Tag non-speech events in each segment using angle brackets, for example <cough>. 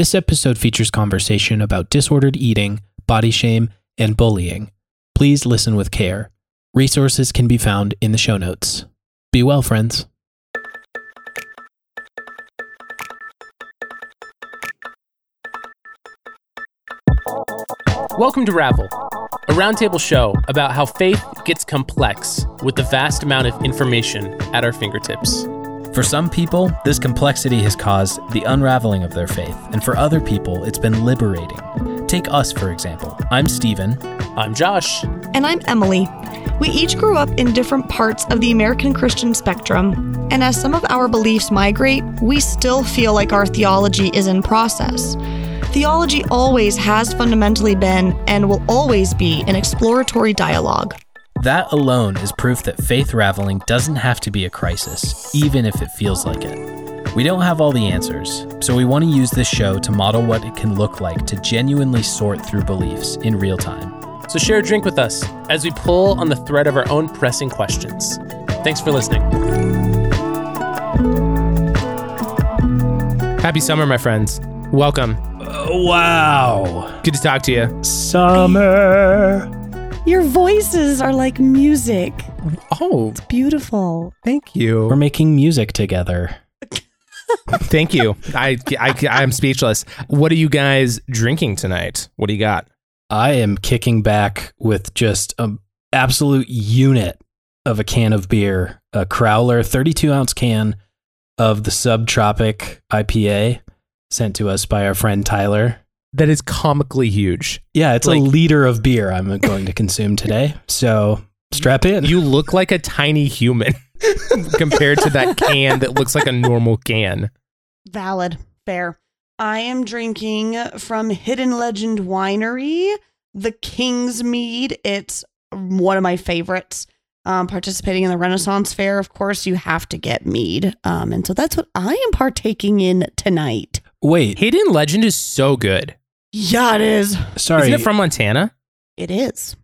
This episode features conversation about disordered eating, body shame, and bullying. Please listen with care. Resources can be found in the show notes. Be well, friends. Welcome to Ravel, a roundtable show about how faith gets complex with the vast amount of information at our fingertips. For some people, this complexity has caused the unraveling of their faith, and for other people, it's been liberating. Take us, for example. I'm Stephen. I'm Josh. And I'm Emily. We each grew up in different parts of the American Christian spectrum, and as some of our beliefs migrate, we still feel like our theology is in process. Theology always has fundamentally been and will always be an exploratory dialogue. That alone is proof that faith raveling doesn't have to be a crisis, even if it feels like it. We don't have all the answers, so we want to use this show to model what it can look like to genuinely sort through beliefs in real time. So share a drink with us as we pull on the thread of our own pressing questions. Thanks for listening. Happy summer, my friends. Welcome. Uh, wow. Good to talk to you. Summer. Your voices are like music. Oh, It's Beautiful. thank you. We're making music together. <laughs> Thank you. I, I, I'm speechless. What are you guys drinking tonight? What do you got? I am kicking back with just an absolute unit of a can of beer, a Crowler 32 ounce can of the Subtropic IPA sent to us by our friend Tyler. That is comically huge. Yeah, it's Like- a liter of beer I'm going to consume today. So strap in. You look like a tiny human <laughs> compared to that can that looks like a normal can. Valid. Fair. I am drinking from Hidden Legend Winery, the King's Mead. It's one of my favorites. Um, participating in the Renaissance Fair, of course, you have to get mead. Um, and so that's what I am partaking in tonight. Wait, Hidden Legend is so good. Yeah, it is. sorry. Isn't it from Montana? It is.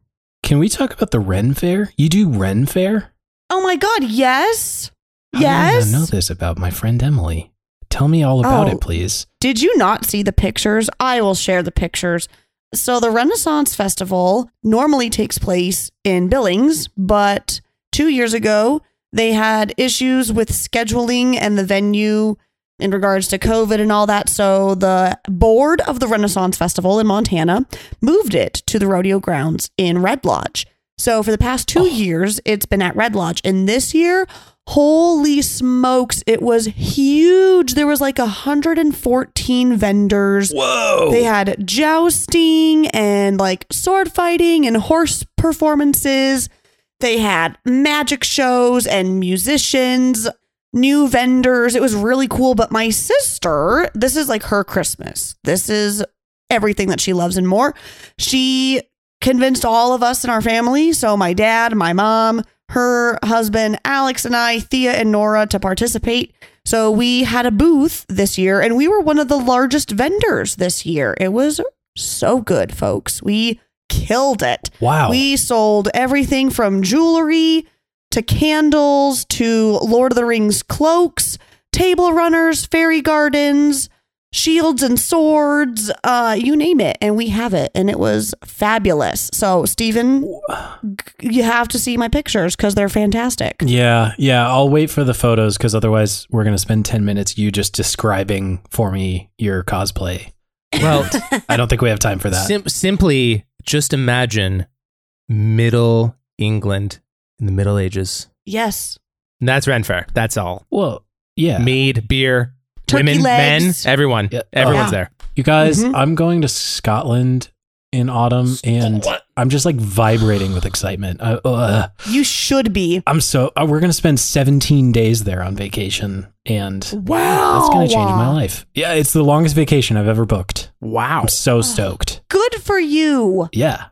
Can we talk about the Ren Fair? You do Ren Fair? Oh my God. Yes. How did I yes. not know this about my friend Emily? Tell me all about Oh. it, please. Did you not see the pictures? I will share the pictures. So, the Renaissance Festival normally takes place in Billings, but two years ago, they had issues with scheduling and the venue in regards to COVID and all that. So, the board of the Renaissance Festival in Montana moved it to the rodeo grounds in Red Lodge. So, for the past two Oh. years, it's been at Red Lodge. And this year, Holy smokes, it was huge. There was like 114 vendors. Whoa. They had jousting and like sword fighting and horse performances. They had magic shows and musicians, new vendors. It was really cool. But my sister, this is like her Christmas. This is everything that she loves and more. She convinced all of us in our family. So my dad, my mom, her husband, Alex, and I, Thea and Nora, to participate. So we had a booth this year and we were one of the largest vendors this year. It was so good, folks. We killed it. wow. We sold everything from jewelry to candles to Lord of the Rings cloaks, table runners, fairy gardens, shields and swords, uh, you name it. And we have it. And it was fabulous. So, Stephen, you have to see my pictures because they're fantastic. Yeah, yeah. I'll wait for the photos because otherwise we're gonna spend ten minutes you just describing for me your cosplay. Well, <laughs> I don't think we have time for that. sim- simply just imagine Middle England in the Middle Ages. Yes. And that's Ren Fair. That's all. well, yeah. Mead, beer, Turkey women, legs. men, everyone. Yeah. Everyone's Yeah. there. You guys, Mhm. I'm going to Scotland in autumn, and I'm just like vibrating with excitement. I, uh, You should be. I'm so. Uh, we're gonna spend 17 days there on vacation, and Wow. that's gonna change my life. Yeah, it's the longest vacation I've ever booked. Wow. I'm so stoked. Good for you. Yeah.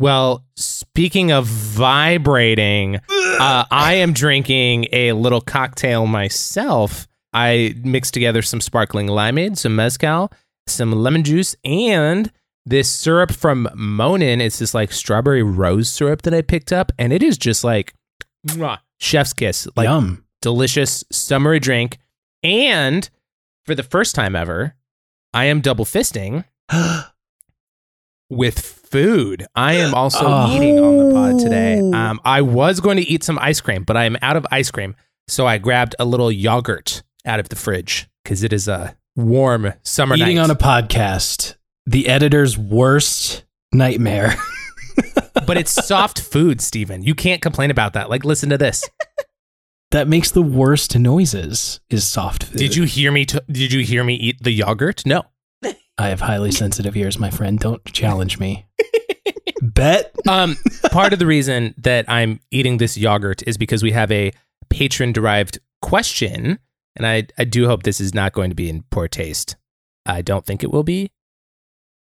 Well, speaking of vibrating, uh, I am drinking a little cocktail myself. I mixed together some sparkling limeade, some mezcal, some lemon juice, and this syrup from Monin. It's this like strawberry rose syrup that I picked up, and it is just like mwah, chef's kiss, like Yum. delicious summery drink. And for the first time ever, I am double fisting <gasps> <gasps> with food. I am also Oh. eating on the pod today. Um, I was going to eat some ice cream, but I am out of ice cream. So I grabbed a little yogurt out of the fridge because it is a warm summer Eating night. on a podcast, the editor's worst nightmare. <laughs> but it's soft food, Stephen. You can't complain about that. Like, listen to this. that makes the worst noises is soft food. Did you hear me? T- did you hear me eat the yogurt? No. I have highly <laughs> sensitive ears, my friend. Don't challenge me. <laughs> Bet. Um, part of the reason that I'm eating this yogurt is because we have a patron derived question, and I, I do hope this is not going to be in poor taste. I don't think it will be.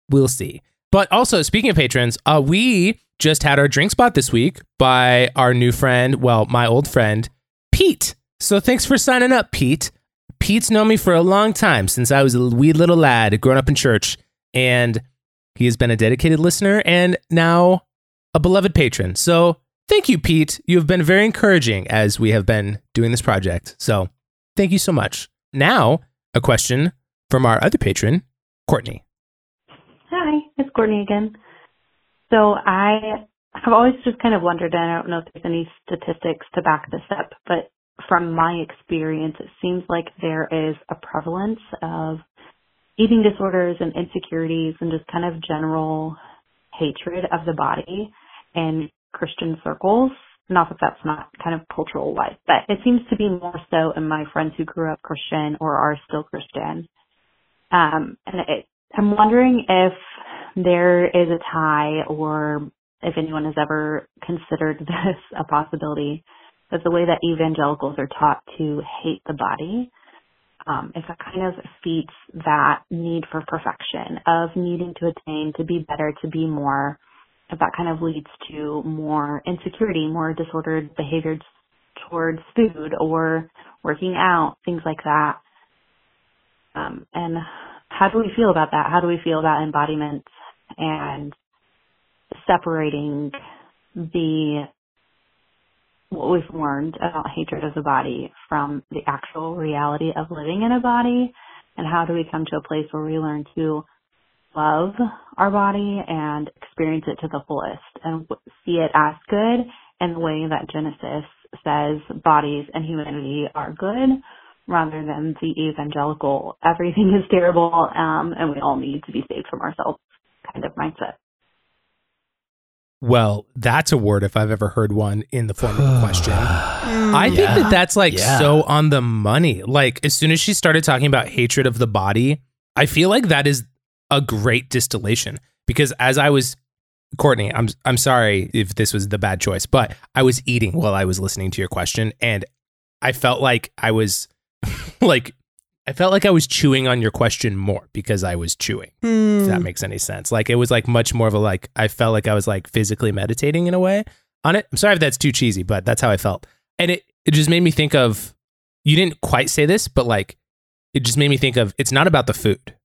We'll see. But also, speaking of patrons, uh, we just had our drink spot this week by our new friend, well, my old friend, Pete. So thanks for signing up, Pete. Pete's known me for a long time since I was a wee little lad growing up in church, and he has been a dedicated listener and now a beloved patron. So thank you, Pete. You have been very encouraging as we have been doing this project. So thank you so much. Now, a question from our other patron, Courtney. Hi, it's Courtney again. So I have always just kind of wondered, and I don't know if there's any statistics to back this up, but from my experience, it seems like there is a prevalence of eating disorders and insecurities and just kind of general hatred of the body in Christian circles. Not that that's not kind of cultural wise, but it seems to be more so in my friends who grew up Christian or are still Christian. Um, and it, I'm wondering if there is a tie or if anyone has ever considered <laughs> this a possibility that the way that evangelicals are taught to hate the body, um, if it kind of feeds that need for perfection of needing to attain, to be better, to be more, if that kind of leads to more insecurity, more disordered behavior towards food or working out, things like that. Um, and how do we feel about that? How do we feel about embodiment and separating the what we've learned about hatred of the body from the actual reality of living in a body and how do we come to a place where we learn to love our body and experience it to the fullest and see it as good in the way that Genesis says bodies and humanity are good rather than the evangelical everything is terrible um, and we all need to be saved from ourselves kind of mindset. Well, that's a word if I've ever heard one in the form of a question. <sighs> I think that that's like Yeah. so on the money. Like as soon as she started talking about hatred of the body, I feel like that is a great distillation because as I was Courtney, I'm I'm sorry if this was the bad choice, but I was eating while I was listening to your question and I felt like I was <laughs> like I felt like I was chewing on your question more because I was chewing Hmm. if that makes any sense. Like it was like much more of a like I felt like I was like physically meditating in a way on it. I'm sorry if that's too cheesy, but that's how I felt. And it it just made me think of you didn't quite say this, but like it just made me think of it's not about the food.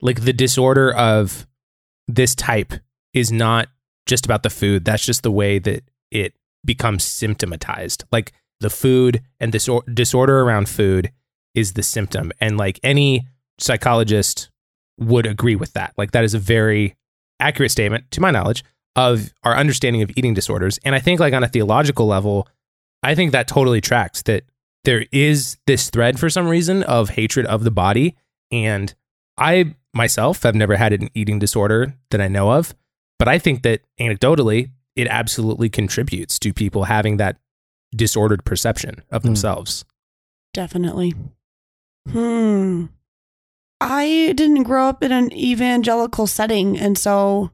Like the disorder of this type is not just about the food. That's just the way that it becomes symptomatized. Like the food and this disorder around food is the symptom. And like any psychologist would agree with that. Like that is a very accurate statement, to my knowledge, of our understanding of eating disorders. And I think like on a theological level, I think that totally tracks that there is this thread for some reason of hatred of the body. And I myself have never had an eating disorder that I know of, but I think that anecdotally, it absolutely contributes to people having that disordered perception of Hmm. themselves. Definitely. Hmm. I didn't grow up in an evangelical setting, and so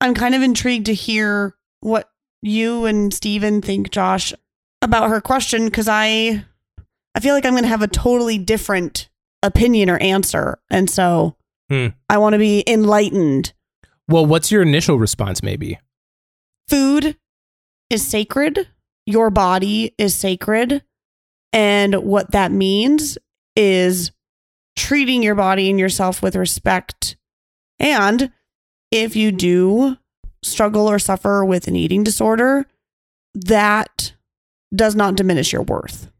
I'm kind of intrigued to hear what you and Stephen think, Josh, about her question because I I feel like I'm going to have a totally different opinion or answer, and so Hmm. I want to be enlightened. Well, what's your initial response, maybe? Food is sacred. Your body is sacred. And what that means is treating your body and yourself with respect. And if you do struggle or suffer with an eating disorder, that does not diminish your worth.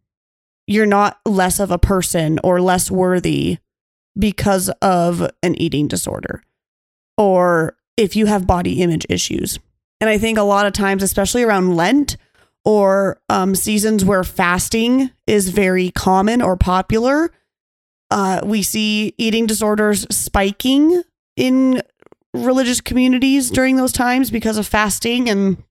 You're not less of a person or less worthy because of an eating disorder or if you have body image issues. And I think a lot of times, especially around Lent or um, seasons where fasting is very common or popular, uh, we see eating disorders spiking in religious communities during those times because of fasting and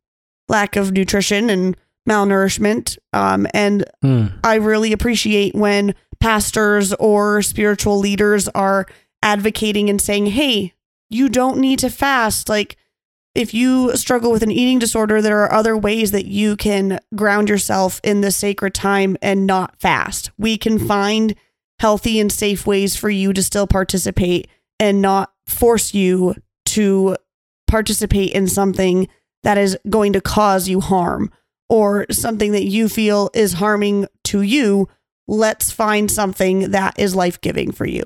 lack of nutrition and malnourishment. Um, and Hmm. I really appreciate when pastors or spiritual leaders are advocating and saying, hey, you don't need to fast. Like, if you struggle with an eating disorder, there are other ways that you can ground yourself in the sacred time and not fast. We can mm. find healthy and safe ways for you to still participate and not force you to participate in something that is going to cause you harm or something that you feel is harming to you. Let's find something that is life giving for you.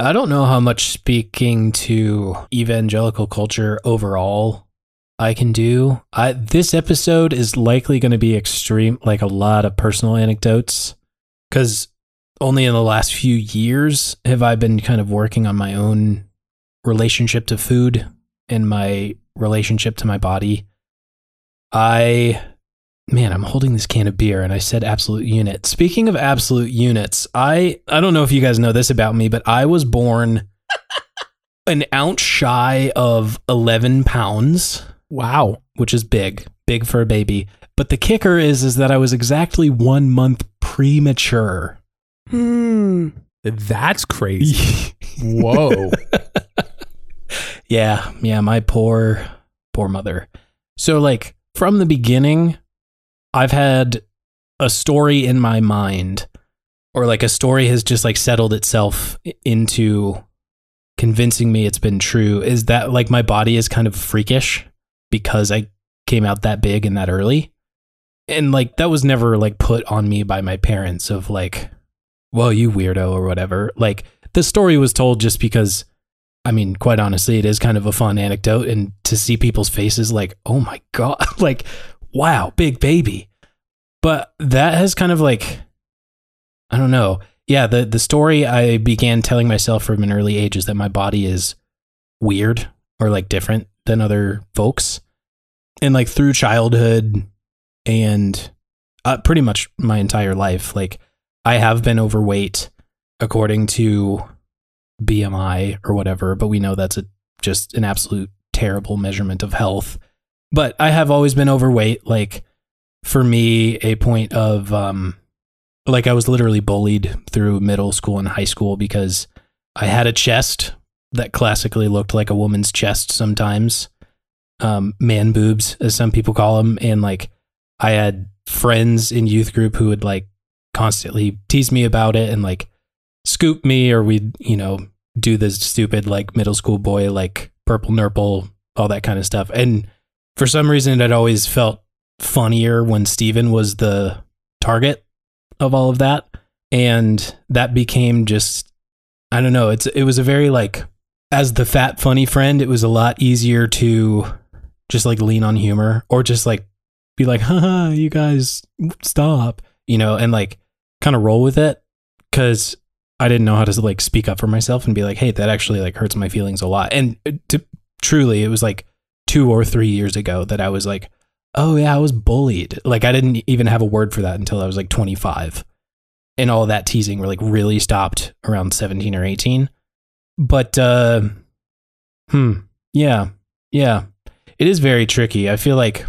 I don't know how much speaking to evangelical culture overall I can do. I this episode is likely going to be extreme like a lot of personal anecdotes cuz only in the last few years have I been kind of working on my own relationship to food and my relationship to my body. I man, I'm holding this can of beer and I said absolute unit. Speaking of absolute units, I I don't know if you guys know this about me, but I was born <laughs> an ounce shy of 11 pounds, Wow. which is big, big for a baby. But the kicker is is that I was exactly 1 month premature. Hmm. That's crazy. <laughs> Whoa. yeah, yeah, my poor poor mother. So like from the beginning, I've had a story in my mind or like a story has just like settled itself into convincing me it's been true is that like my body is kind of freakish because I came out that big and that early. And like that was never like put on me by my parents of like well you weirdo or whatever. Like the story was told just because I mean, quite honestly, it is kind of a fun anecdote, and to see people's faces like, oh my God, <laughs> like, wow, big baby. But that has kind of like, I don't know. Yeah, the, the story I began telling myself from an early age is that my body is weird or like different than other folks. And like through childhood and uh, pretty much my entire life, like, I have been overweight according to BMI or whatever, but we know that's a just an absolute terrible measurement of health. But I have always been overweight. Like for me, a point of um, like I was literally bullied through middle school and high school because I had a chest that classically looked like a woman's chest sometimes, um, man boobs as some people call them, and like I had friends in youth group who would like constantly tease me about it and like scoop me or we'd you know do this stupid like middle school boy like purple nurple all that kind of stuff. And for some reason it always felt funnier when stephen was the target of all of that and that became just i don't know it's it was a very like as the fat funny friend it was a lot easier to just like lean on humor or just like be like haha you guys stop you know and like kind of roll with it because I didn't know how to like speak up for myself and be like, hey, that actually like hurts my feelings a lot. And uh, to, truly, it was like two or three years ago that I was like, oh yeah, I was bullied. Like I didn't even have a word for that until I was like 25, and all that teasing were like really stopped around 17 or 18. But uh, hmm, yeah, yeah, it is very tricky. I feel like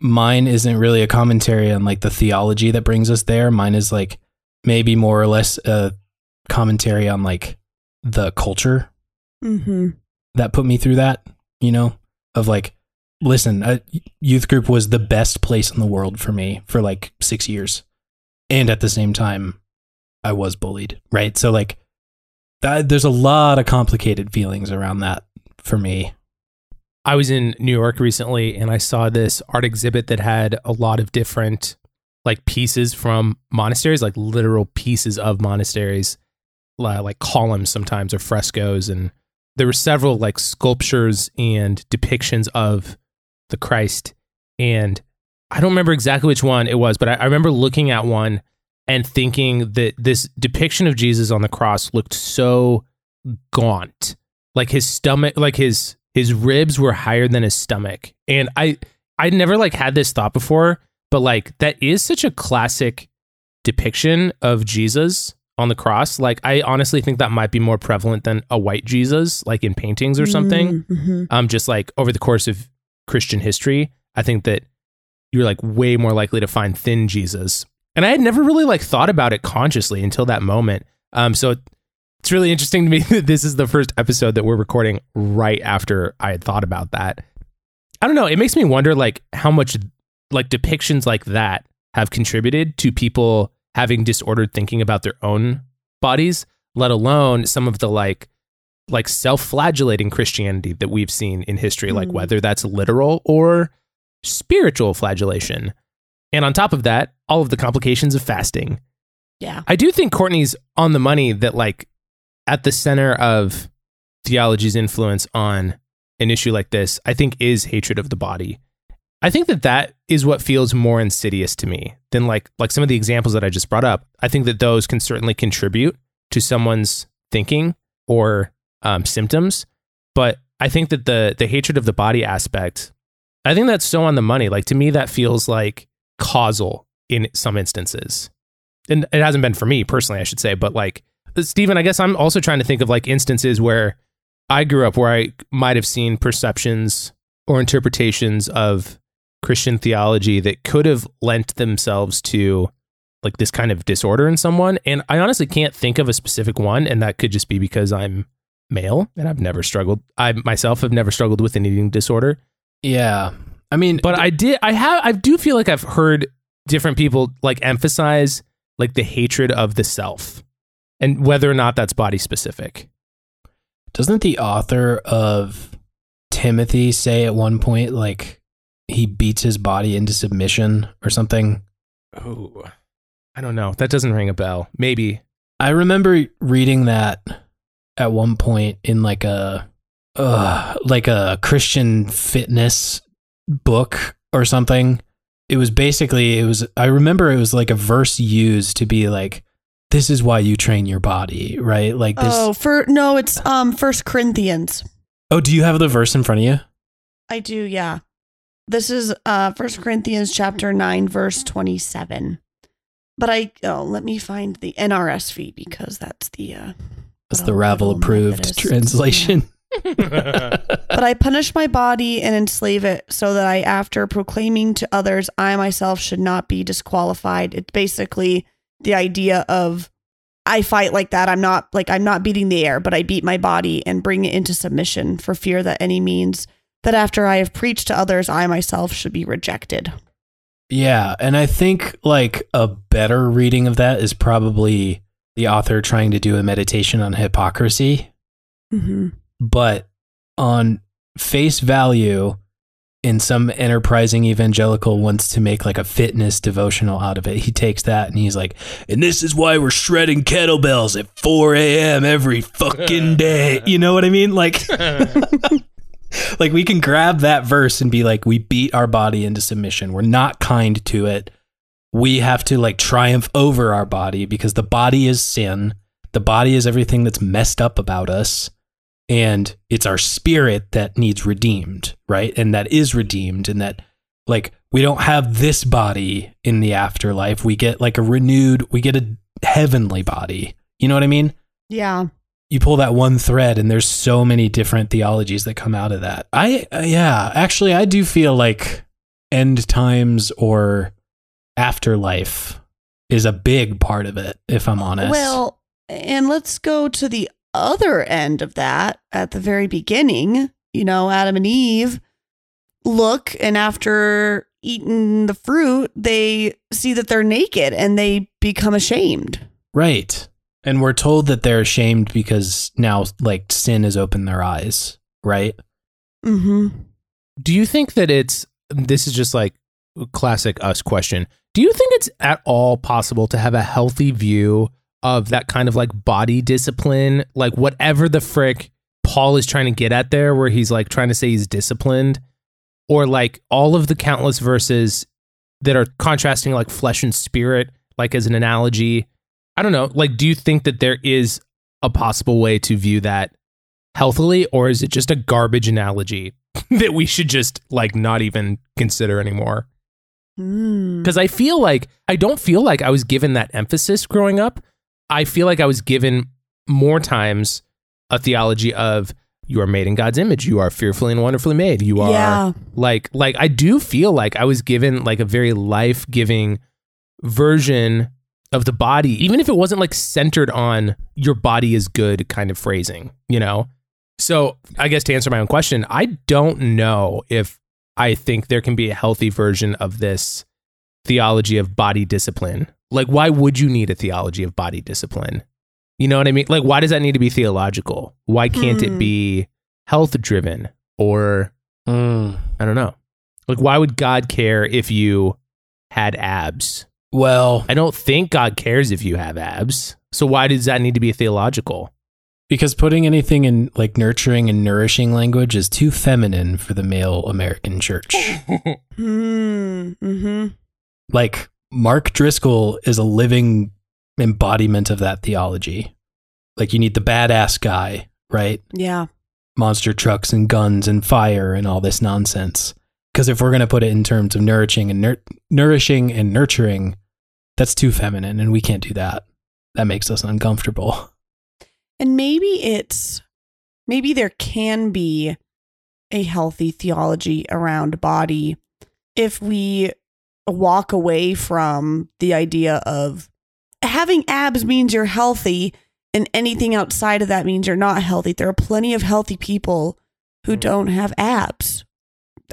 mine isn't really a commentary on like the theology that brings us there. Mine is like maybe more or less a commentary on like the culture Mm-hmm. that put me through that, you know, of like, listen, a youth group was the best place in the world for me for like six years. And at the same time, I was bullied, right? So, like, that, there's a lot of complicated feelings around that for me. I was in New York recently and I saw this art exhibit that had a lot of different like pieces from monasteries, like literal pieces of monasteries, li- like columns sometimes or frescoes. And there were several like sculptures and depictions of the Christ. And I don't remember exactly which one it was, but I, I remember looking at one and thinking that this depiction of Jesus on the cross looked so gaunt. Like his stomach, like his his ribs were higher than his stomach. And I I never like had this thought before, but like that is such a classic depiction of Jesus on the cross. Like I honestly think that might be more prevalent than a white Jesus, like in paintings or something. Mhm. Um, just like over the course of Christian history, I think that you're like way more likely to find thin Jesus. And I had never really like thought about it consciously until that moment. Um, so it's really interesting to me <laughs> that this is the first episode that we're recording right after I had thought about that. I don't know. It makes me wonder like how much like depictions like that have contributed to people having disordered thinking about their own bodies, let alone some of the like like self-flagellating Christianity that we've seen in history, like Mm. whether that's literal or spiritual flagellation. And on top of that, all of the complications of fasting. Yeah. I do think Courtney's on the money that like at the center of theology's influence on an issue like this, I think is hatred of the body. I think that that is what feels more insidious to me than like like some of the examples that I just brought up. I think that those can certainly contribute to someone's thinking or um, symptoms, but I think that the the hatred of the body aspect, I think that's so on the money. Like to me, that feels like causal in some instances, and it hasn't been for me personally, I should say. But like Stephen, I guess I'm also trying to think of like instances where I grew up where I might have seen perceptions or interpretations of Christian theology that could have lent themselves to like this kind of disorder in someone. And I honestly can't think of a specific one. And that could just be because I'm male and I've never struggled. I myself have never struggled with an eating disorder. Yeah. I mean, But I did, I have, I do feel like I've heard different people like emphasize like the hatred of the self and whether or not that's body specific. doesn't the author of Timothy say at one point, like, he beats his body into submission or something? Oh, I don't know. That doesn't ring a bell. Maybe. I remember reading that at one point in like a uh, like a Christian fitness book or something. It was basically it was I remember it was like a verse used to be like this is why you train your body, right? Like this Oh, for no, it's um First Corinthians. Oh, do you have the verse in front of you? I do, yeah. This is uh First Corinthians chapter nine, verse twenty-seven. But I oh, let me find the NRSV because that's the uh That's Oh, the Ravel approved Methodist. translation. <laughs> But I punish my body and enslave it so that I, after proclaiming to others, I myself should not be disqualified. It's basically the idea of I fight like that. I'm not like I'm not beating the air, but I beat my body and bring it into submission for fear that any means that after I have preached to others, I myself should be rejected. Yeah, and I think like a better reading of that is probably the author trying to do a meditation on hypocrisy, Mm-hmm. but on face value in some enterprising evangelical wants to make like a fitness devotional out of it. He takes that and he's like, and this is why we're shredding kettlebells at 4 a.m. every fucking <laughs> day. You know what I mean? Like, <laughs> <laughs> like we can grab that verse and be like, we beat our body into submission. We're not kind to it. We have to like triumph over our body because the body is sin. The body is everything that's messed up about us and it's our spirit that needs redeemed, right? And that is redeemed, and that like we don't have this body in the afterlife. We get like a renewed, we get a heavenly body. You know what I mean? Yeah. You pull that one thread, and there's so many different theologies that come out of that. I, uh, yeah, actually, I do feel like end times or afterlife is a big part of it, if I'm honest. Well, and let's go to the other end of that at the very beginning. You know, Adam and Eve look, and after eating the fruit, they see that they're naked and they become ashamed. Right. And we're told that they're ashamed because now, like, sin has opened their eyes, right? Mm-hmm. Do you think that it's this is just like a classic us question. Do you think it's at all possible to have a healthy view of that kind of like body discipline, like whatever the frick Paul is trying to get at there, where he's like trying to say he's disciplined, or like all of the countless verses that are contrasting like flesh and spirit like as an analogy? I don't know. Like, do you think that there is a possible way to view that healthily, or is it just a garbage analogy <laughs> that we should just like not even consider anymore? Hmm. Because I feel like I don't feel like I was given that emphasis growing up. I feel like I was given more times a theology of you are made in God's image, you are fearfully and wonderfully made, you are Yeah. like like I do feel like I was given like a very life giving version of the body, even if it wasn't like centered on your body is good kind of phrasing, you know? So I guess to answer my own question, I don't know if I think there can be a healthy version of this theology of body discipline. Like, why would you need a theology of body discipline? You know what I mean? Like, why does that need to be theological? Why can't it Hmm. be health driven or Mm. I don't know. Like, why would God care if you had abs? Well, I don't think God cares if you have abs. So why does that need to be theological? because putting anything in like nurturing and nourishing language is too feminine for the male American church. <laughs> Hmm. Mm-hmm. like Mark Driscoll is a living embodiment of that theology. Like you need the badass guy, right? Yeah. Monster trucks and guns and fire and all this nonsense. Because if we're going to put it in terms of nourishing and nur- nourishing and nurturing, that's too feminine, and we can't do that. That makes us uncomfortable. And maybe it's maybe there can be a healthy theology around body if we walk away from the idea of having abs means you're healthy and anything outside of that means you're not healthy. There are plenty of healthy people who mm. don't have abs.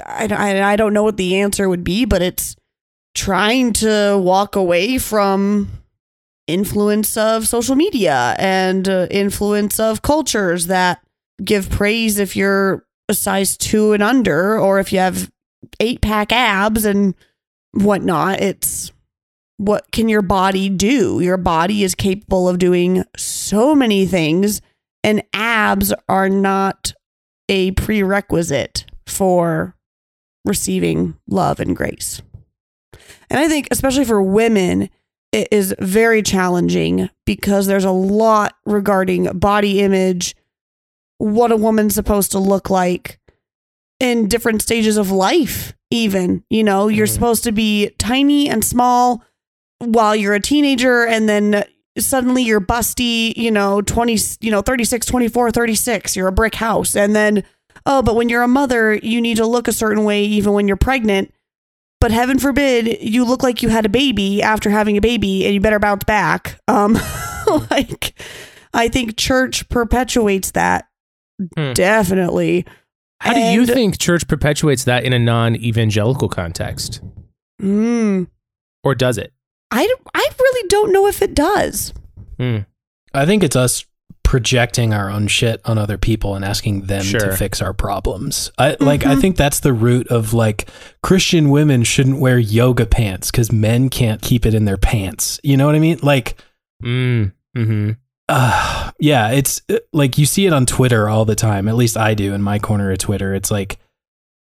I, I, I don't know what the answer would be, but it's trying to walk away from influence of social media and uh, influence of cultures that give praise if you're a size two and under or if you have eight pack abs and whatnot. It's what can your body do? Your body is capable of doing so many things, and abs are not a prerequisite for receiving love and grace. And I think, especially for women, it is very challenging because there's a lot regarding body image, what a woman's supposed to look like in different stages of life, even. You know, you're Mhm. supposed to be tiny and small while you're a teenager, and then suddenly you're busty, you know, 20, you know, 36, 24, 36, you're a brick house. And then, oh, but when you're a mother, you need to look a certain way even when you're pregnant but heaven forbid you look like you had a baby after having a baby and you better bounce back um <laughs> like i think church perpetuates that Hmm. definitely How do you think church perpetuates that in a non-evangelical context? mm, Or does it? I, I really don't know if it does Hmm. I think it's us projecting our own shit on other people and asking them Sure. to fix our problems. I like I Mhm. think that's the root of like Christian women shouldn't wear yoga pants cuz men can't keep it in their pants. You know what I mean? Like Mm. Mm-hmm. uh, <sighs> yeah, it's uh, like you see it on Twitter all the time. At least I do in my corner of Twitter. It's like,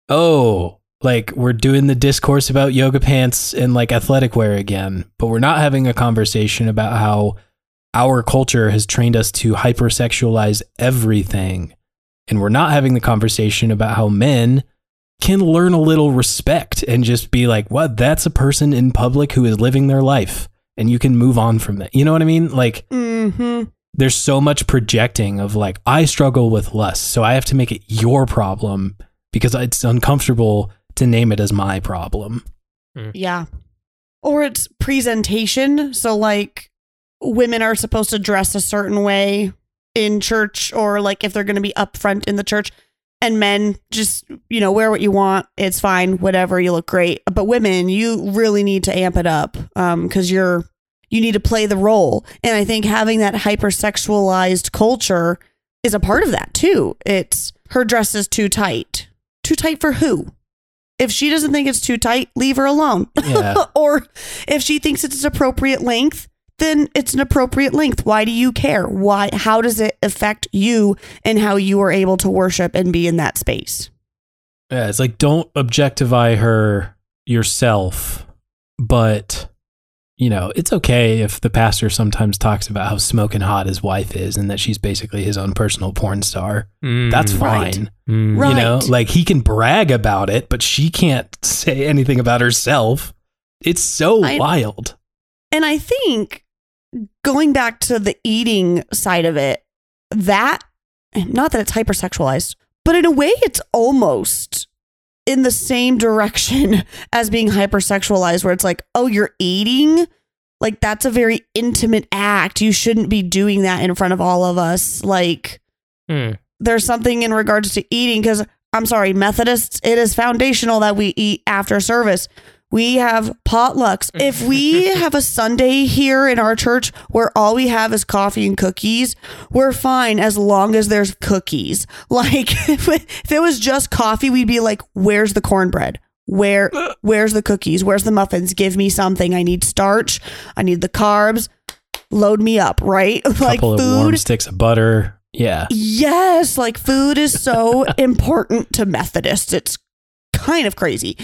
oh, like we're doing the discourse about yoga pants and like athletic wear again, but we're not having a conversation about how our culture has trained us to hypersexualize everything. And we're not having the conversation about how men can learn a little respect and just be like, what? That's a person in public who is living their life. And you can move on from that. You know what I mean? Like, mm-hmm. there's so much projecting of like I struggle with lust, so I have to make it your problem because it's uncomfortable to name it as my problem. yeah or it's presentation so like women are supposed to dress a certain way in church or like if they're going to be up front in the church. And men just you know wear what you want it's fine whatever you look great. But women you really need to amp it up um cuz you're you need to play the role. And i think having that hypersexualized culture is a part of that too. It's her dress is too tight. Too tight for who? If she doesn't think it's too tight leave her alone. Yeah. <laughs> or if she thinks it's appropriate length then it's an appropriate length why do you care why how does it affect you and how you are able to worship and be in that space Yeah, it's like don't objectify her yourself, but you know, it's okay if the pastor sometimes talks about how smoking hot his wife is and that she's basically his own personal porn star. Mm. That's Right. fine. Mm. Right. You know, like he can brag about it, but she can't say anything about herself. It's so I- wild. And I think going back to the eating side of it, that, not that it's hypersexualized, but in a way it's almost in the same direction <laughs> as being hypersexualized, where it's like, oh, you're eating? Like, that's a very intimate act. You shouldn't be doing that in front of all of us. Like, Mm. there's something in regards to eating because I'm sorry, Methodists, it is foundational that we eat after service. We have potlucks. Mm. If we <laughs> have a Sunday here in our church where all we have is coffee and cookies, we're fine as long as there's cookies. <laughs> Like if it, was just coffee, we'd be like, "Where's the cornbread? Where <laughs> where's the cookies? Where's the muffins? Give me something. I need starch. I need the carbs. Load me up, right? like couple of food warm sticks of butter. Yeah. Yes, like food is so important to Methodists. It's kind of crazy.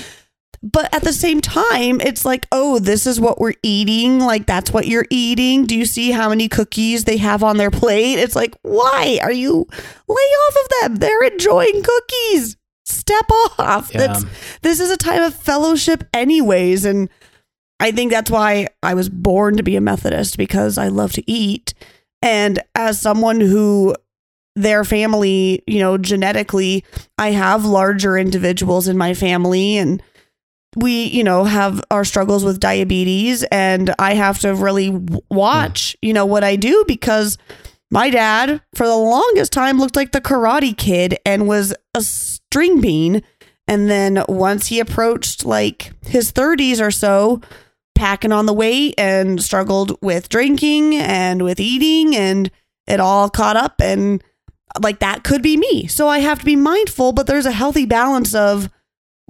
But at the same time, it's like, oh, this is what we're eating. Like, that's what you're eating. Do you see how many cookies they have on their plate? It's like, why are you lay off of them? They're enjoying cookies. Step off. Yeah. That's this is a time of fellowship, anyways. And I think that's why I was born to be a Methodist because I love to eat. And as someone who their family, you know, genetically, I have larger individuals in my family and we, you know, have our struggles with diabetes and I have to really watch, mm. you know, what I do because my dad for the longest time looked like the karate kid and was a string bean and then once he approached like his 30s or so, packing on the weight and struggled with drinking and with eating and it all caught up and like that could be me. So I have to be mindful, but there's a healthy balance of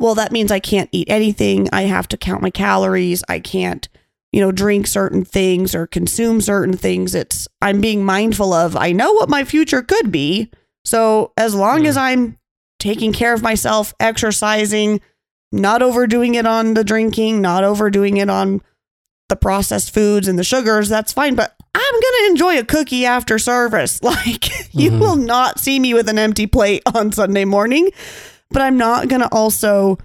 well that means I can't eat anything. I have to count my calories. I can't you know drink certain things or consume certain things. It's I'm being mindful of I know what my future could be. So as long as I'm taking care of myself, exercising, not overdoing it on the drinking, not overdoing it on the processed foods and the sugars, that's fine. But I'm going to enjoy a cookie after service. <laughs> Like, you Mhm. will not see me with an empty plate on Sunday morning, but I'm not going to also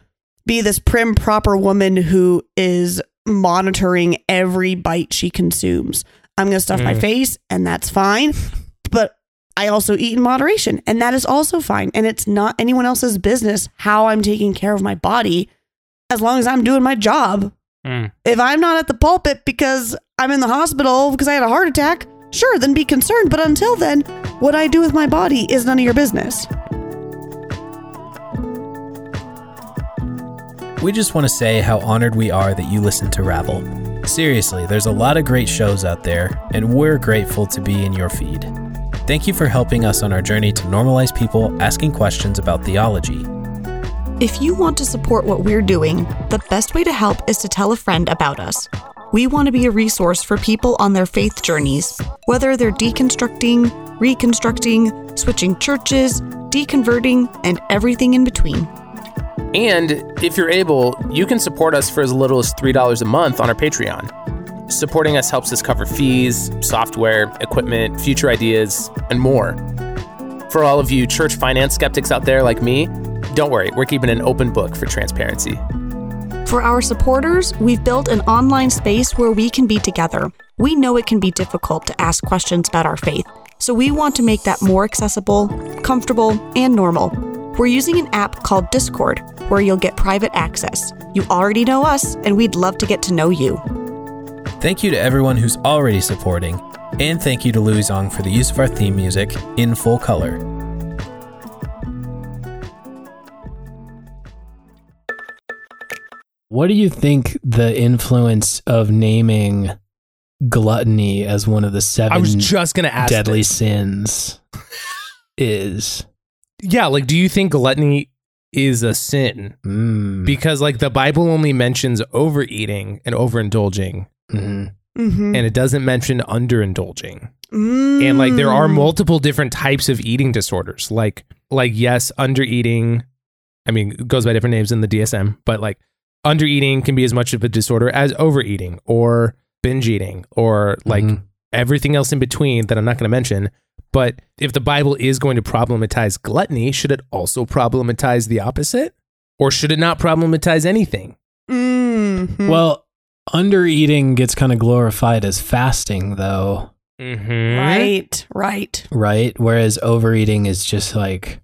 be this prim, proper woman who is monitoring every bite she consumes. I'm going to stuff my Mm. face, and that's fine. But I also eat in moderation, and that is also fine. And it's not anyone else's business how I'm taking care of my body as long as I'm doing my job. Mm. If I'm not at the pulpit because I'm in the hospital because I had a heart attack, sure, then be concerned. But until then, what I do with my body is none of your business. We just want to say how honored we are that you listen to Ravel. Seriously, there's a lot of great shows out there, and we're grateful to be in your feed. Thank you for helping us on our journey to normalize people asking questions about theology. If you want to support what we're doing, the best way to help is to tell a friend about us. We want to be a resource for people on their faith journeys, whether they're deconstructing, reconstructing, switching churches, deconverting, and everything in between. And if you're able, you can support us for as little as $3 a month on our Patreon. Supporting us helps us cover fees, software, equipment, future ideas, and more. For all of you church finance skeptics out there like me, don't worry, we're keeping an open book for transparency. For our supporters, we've built an online space where we can be together. We know it can be difficult to ask questions about our faith, so we want to make that more accessible, comfortable, and normal. We're using an app called Discord where you'll get private access. You already know us, and we'd love to get to know you. Thank you to everyone who's already supporting, and thank you to Louie Zong for the use of our theme music in full color. What do you think the influence of naming gluttony as one of the seven I was just going to ask. deadly this. sins <laughs> is? Yeah, like, do you think gluttony is a sin? Mm. Because, like, the Bible only mentions overeating and overindulging, Mhm. Mm-hmm. and it doesn't mention underindulging. and like there Mm. are multiple different types of eating disorders like like yes undereating i mean it goes by different names in the dsm but like undereating can be as much of a disorder as overeating or binge eating or like Mhm. everything else in between that I'm not going to mention. But if the Bible is going to problematize gluttony, should it also problematize the opposite? Or should it not problematize anything? Mhm. Well, under eating gets kind of glorified as fasting, though, Mm-hmm. right, right. right? Whereas overeating is just like,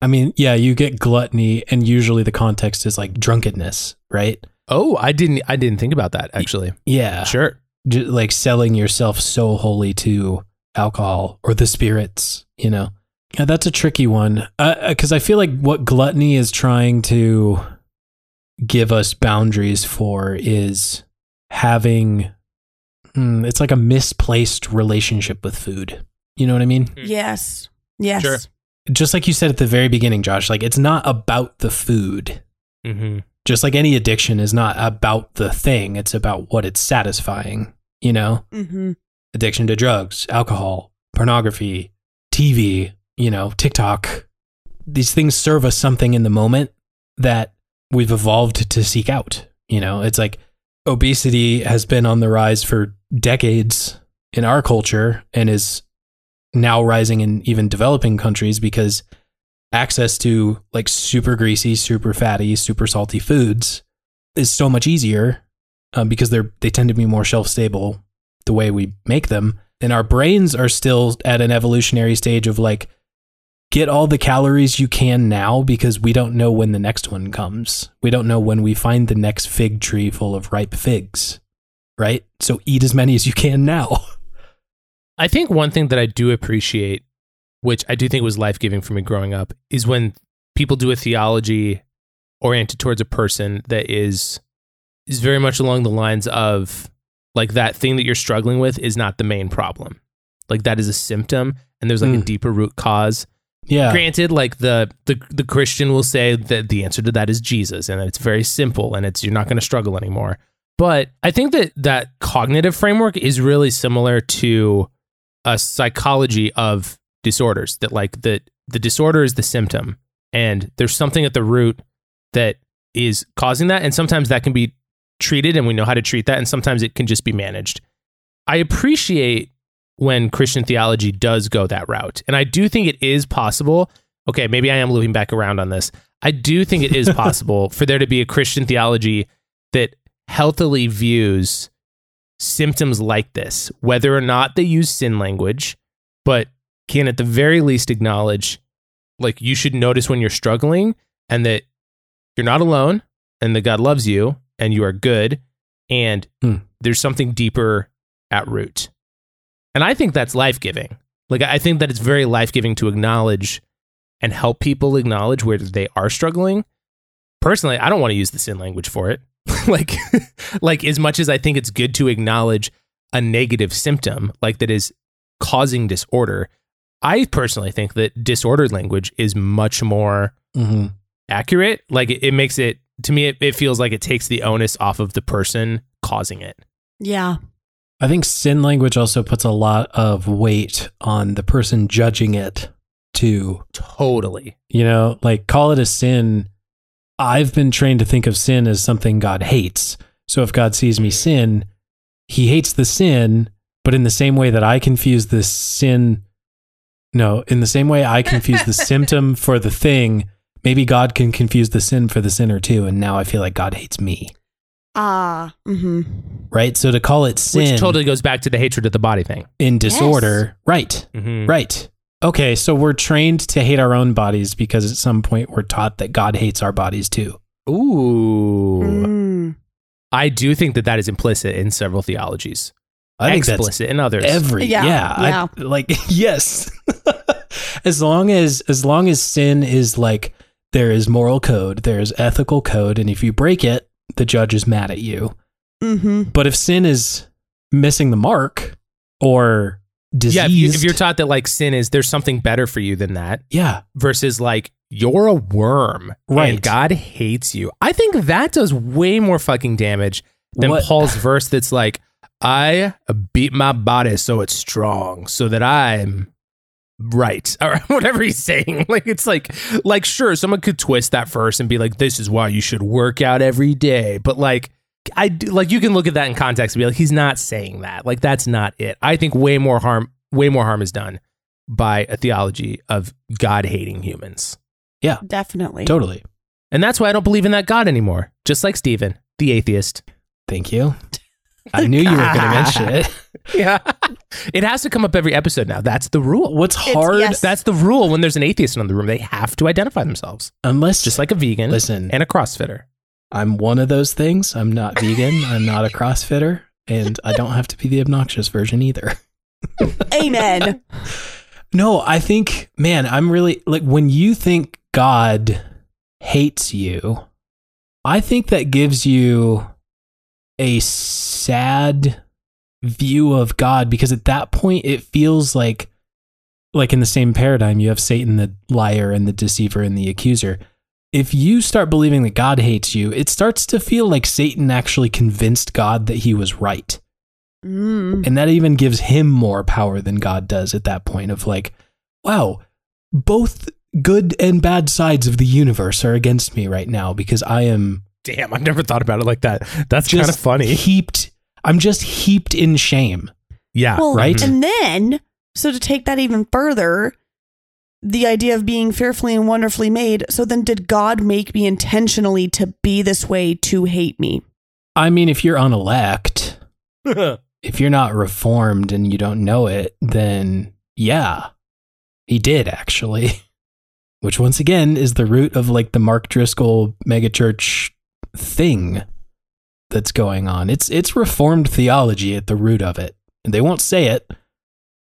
I mean, yeah, you get gluttony, and usually the context is like drunkenness, right? Oh, I didn't. I didn't think about that actually. Yeah, Sure. J- like selling yourself so wholly to alcohol or the spirits, you know. Yeah, that's a tricky one because I feel like what gluttony is trying to give us boundaries for is having. hmm, it's like a misplaced relationship with food. You know what I mean? Yes, yes. Sure. Just like you said at the very beginning, Josh. Like it's not about the food. Mm-hmm. Just like any addiction is not about the thing. It's about what it's satisfying. You know. Mm-hmm. Addiction to drugs, alcohol, pornography, TV, you know, TikTok. These things serve us something in the moment that we've evolved to seek out. You know, it's like obesity has been on the rise for decades in our culture and is now rising in even developing countries because access to like super greasy, super fatty, super salty foods is so much easier um, because they're they tend to be more shelf stable the way we make them. And our brains are still at an evolutionary stage of like get all the calories you can now because we don't know when the next one comes. We don't know when we find the next fig tree full of ripe figs right? So eat as many as you can now. <laughs> I think one thing that I do appreciate, which I do think was life giving for me growing up, is when people do a theology oriented towards a person that is is very much along the lines of like that thing that you're struggling with is not the main problem. Like that is a symptom and there's like a Mm. deeper root cause. yeah Granted, like the, the the Christian will say that the answer to that is Jesus and it's very simple and it's you're not going to struggle anymore. But I think that that cognitive framework is really similar to a psychology of disorders that like the the disorder is the symptom and there's something at the root that is causing that and sometimes that can be treated and we know how to treat that and sometimes it can just be managed. I appreciate when Christian theology does go that route. And I do think it is possible. Okay, maybe I am looping back around on this. I do think it is <laughs> possible for there to be a Christian theology that healthily views symptoms like this, whether or not they use sin language, but can at the very least acknowledge like you should notice when you're struggling and that you're not alone and that God loves you and you are good and Hmm. there's something deeper at root. And I think that's life giving. Like, I think that it's very life giving to acknowledge and help people acknowledge where they are struggling. Personally, I don't want to use the sin language for it. <laughs> like, <laughs> like as much as I think it's good to acknowledge a negative symptom, like that is causing disorder. I personally think that disordered language is much more hmm accurate. Like, it, it makes it to me. It, it feels like it takes the onus off of the person causing it. Yeah. i think sin language also puts a lot of weight on the person judging it too Totally. You know, like call it a sin. I've been trained to think of sin as something God hates. So if God sees me mm-hmm. sin, he hates the sin, but in the same way that I confuse the sin, no, in the same way I confuse the <laughs> symptom for the thing, maybe God can confuse the sin for the sinner too. And now I feel like God hates me, Ah. mm-hmm. right? So to call it sin Which totally goes back to the hatred of the body thing. in disorder, right, Mm-hmm. right. Okay, so we're trained to hate our own bodies because at some point we're taught that God hates our bodies too. Ooh. Mm. I do think that that is implicit in several theologies. I think that's explicit in others. every Yeah, yeah, yeah. I, like <laughs> yes <laughs> as long as as long as sin is like there is moral code there is ethical code and if you break it the judge is mad at you Mm-hmm. but if sin is missing the mark or diseased yeah, if, you, if you're taught that like sin is there's something better for you than that yeah versus like you're a worm Right. and God hates you. I think that does way more fucking damage than What- Paul's verse that's like I beat my body so it's strong so that I'm right <laughs> or whatever he's saying <laughs> like it's like like sure someone could twist that verse and be like this is why you should work out every day but like I do, like you can look at that in context and be like, he's not saying that. Like that's not it. I think way more harm, way more harm is done by a theology of God hating humans, Yeah. Definitely. Totally. and that's why I don't believe in that God anymore. Just like Stephen, the atheist. Thank you. <laughs> I knew you were going to mention <laughs> it. Yeah, it has to come up every episode now. That's the rule. What's hard, yes. That's the rule. When there's an atheist in the room, they have to identify themselves, unless just like a vegan listen, and a CrossFitter. I'm one of those things. I'm not vegan. I'm not a CrossFitter, and I don't have to be the obnoxious version either. <laughs> Amen. No, I think, man, I'm really like when you think God hates you, I think that gives you a sad view of God because at that point it feels like like in the same paradigm you have Satan the liar and the deceiver and the accuser. If you start believing that God hates you, it starts to feel like Satan actually convinced God that he was right. Mm. And that even gives him more power than God does at that point of like, wow, both good and bad sides of the universe are against me right now because I am Damn, I've never thought about it like that. That's kind of funny. Heaped I'm just heaped in shame. Yeah, Well, right? And then, so to take that even further, the idea of being fearfully and wonderfully made. So then, did God make me intentionally to be this way to hate me? I mean, if you're unelect, <laughs> if you're not reformed and you don't know it, then yeah, he did actually. <laughs> Which once again is the root of like the Mark Driscoll megachurch thing that's going on. It's it's reformed theology at the root of it. And they won't say it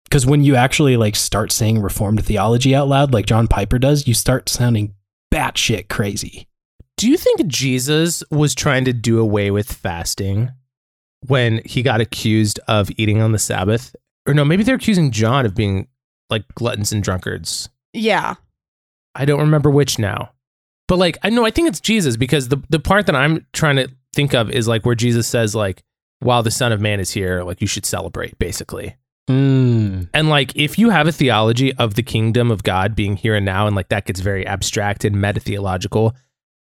because when you actually like start saying reformed theology out loud like John Piper does, you start sounding batshit crazy. Do you think Jesus was trying to do away with fasting when he got accused of eating on the Sabbath? Or no, maybe they're accusing John of being like gluttons and drunkards. Yeah. I don't remember which now. But like I know I think it's Jesus because the the part that I'm trying to think of is like where Jesus says like while the son of man is here like you should celebrate basically. Mm. And like if you have a theology of the kingdom of God being here and now and like that gets very abstract and meta theological,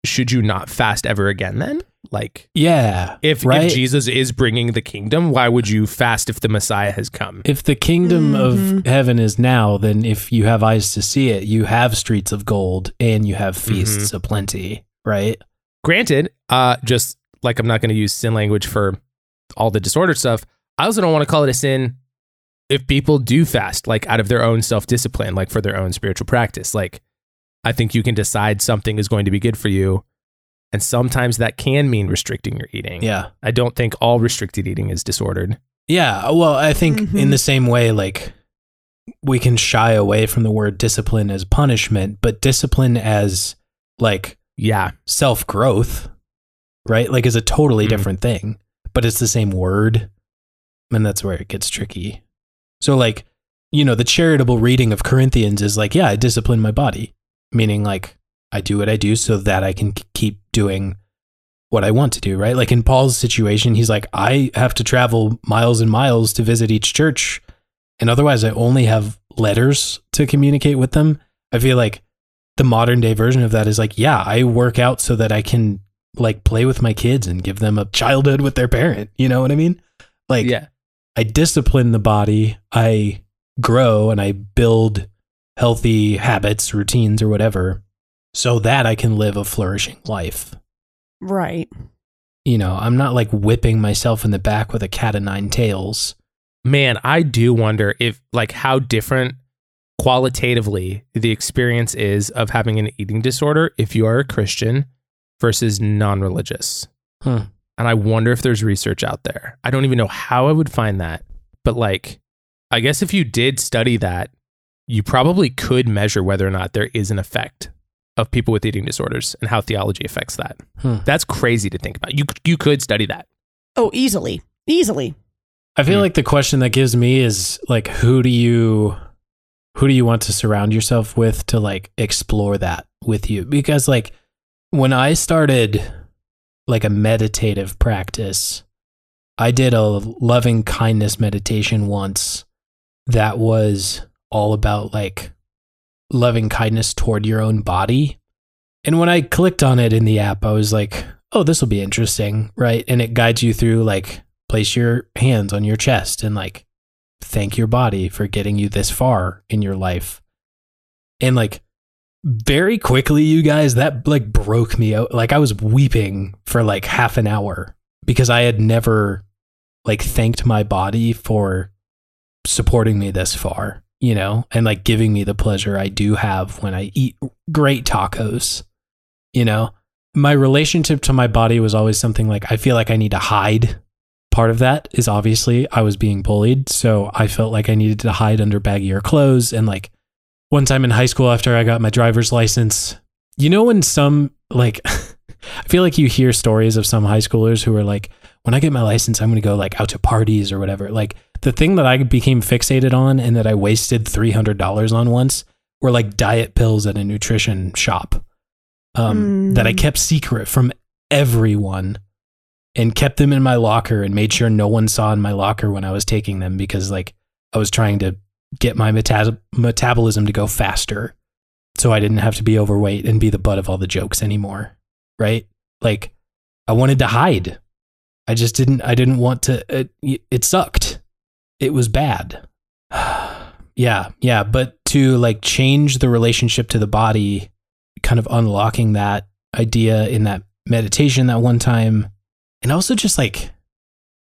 should you not fast ever again then? Like Yeah. if, right? if Jesus is bringing the kingdom, why would you fast if the Messiah has come? If the kingdom Mhm. of heaven is now, then if you have eyes to see it, you have streets of gold and you have feasts Mm-hmm. aplenty, right? Granted, uh, just like I'm not going to use sin language for all the disordered stuff, I also don't want to call it a sin if people do fast, like out of their own self discipline, like for their own spiritual practice. Like, I think you can decide something is going to be good for you. And sometimes that can mean restricting your eating. Yeah. I don't think all restricted eating is disordered. Yeah. Well, I think Mhm. in the same way, like we can shy away from the word discipline as punishment, but discipline as like Yeah. self growth, right? Like is a totally Mhm. different thing, but it's the same word. And that's where it gets tricky. So, like, you know, the charitable reading of Corinthians is like, yeah, I discipline my body, meaning like I do what I do so that I can keep doing what I want to do, right? Like in Paul's situation, he's like, I have to travel miles and miles to visit each church. And otherwise, I only have letters to communicate with them. I feel like the modern day version of that is like, yeah, I work out so that I can like play with my kids and give them a childhood with their parent. You know what I mean? Like, yeah. I discipline the body, I grow and I build healthy habits, routines, or whatever, so that I can live a flourishing life. Right. You know, I'm not like whipping myself in the back with a cat of nine tails. Man, I do wonder if, like, how different qualitatively the experience is of having an eating disorder if you are a Christian versus non religious. Hmm. And I wonder if there's research out there. I don't even know how I would find that. But, like, I guess if you did study that, you probably could measure whether or not there is an effect of people with eating disorders and how theology affects that. Hmm. That's crazy to think about. You, you could study that. Oh, easily. Easily. I feel Hmm. like the question that gives me is like, who do you, who do you want to surround yourself with to like explore that with you? Because like when I started like a meditative practice, I did a loving kindness meditation once that was all about like loving kindness toward your own body. And when I clicked on it in the app, I was like, oh, this will be interesting, right? And it guides you through like place your hands on your chest and like thank your body for getting you this far in your life. And like very quickly, you guys, that like broke me out. Like I was weeping for like half an hour because I had never like thanked my body for supporting me this far, you know, and like giving me the pleasure I do have when I eat great tacos, you know. My relationship to my body was always something like I feel like I need to hide. Part of that is obviously I was being bullied, so I felt like I needed to hide under baggier clothes and like one time in high school after I got my driver's license, you know when some like <laughs> I feel like you hear stories of some high schoolers who are like when I get my license I'm going to go like out to parties or whatever. Like the thing that I became fixated on and that I wasted $300 on once were like diet pills at a nutrition shop. Um, Mm. that I kept secret from everyone and kept them in my locker and made sure no one saw in my locker when I was taking them because like I was trying to get my meta- metabolism to go faster so I didn't have to be overweight and be the butt of all the jokes anymore. Right? Like I wanted to hide. I just didn't I didn't want to it, it sucked. It was bad. <sighs> yeah, yeah, but to like change the relationship to the body, kind of unlocking that idea in that meditation that one time and also just like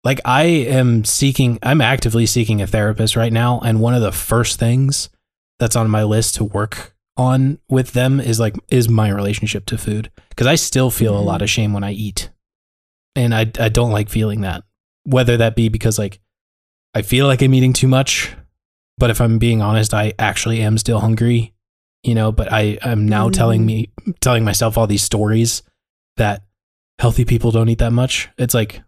like I am seeking I'm actively seeking a therapist right now and one of the first things that's on my list to work on with them is like is my relationship to food because I still feel a lot mm-hmm. of shame when I eat. And I I don't like feeling that. Whether that be because like I feel like I'm eating too much, but if I'm being honest, I actually am still hungry, you know, but I I'm now telling me telling myself all these stories that healthy people don't eat that much. It's like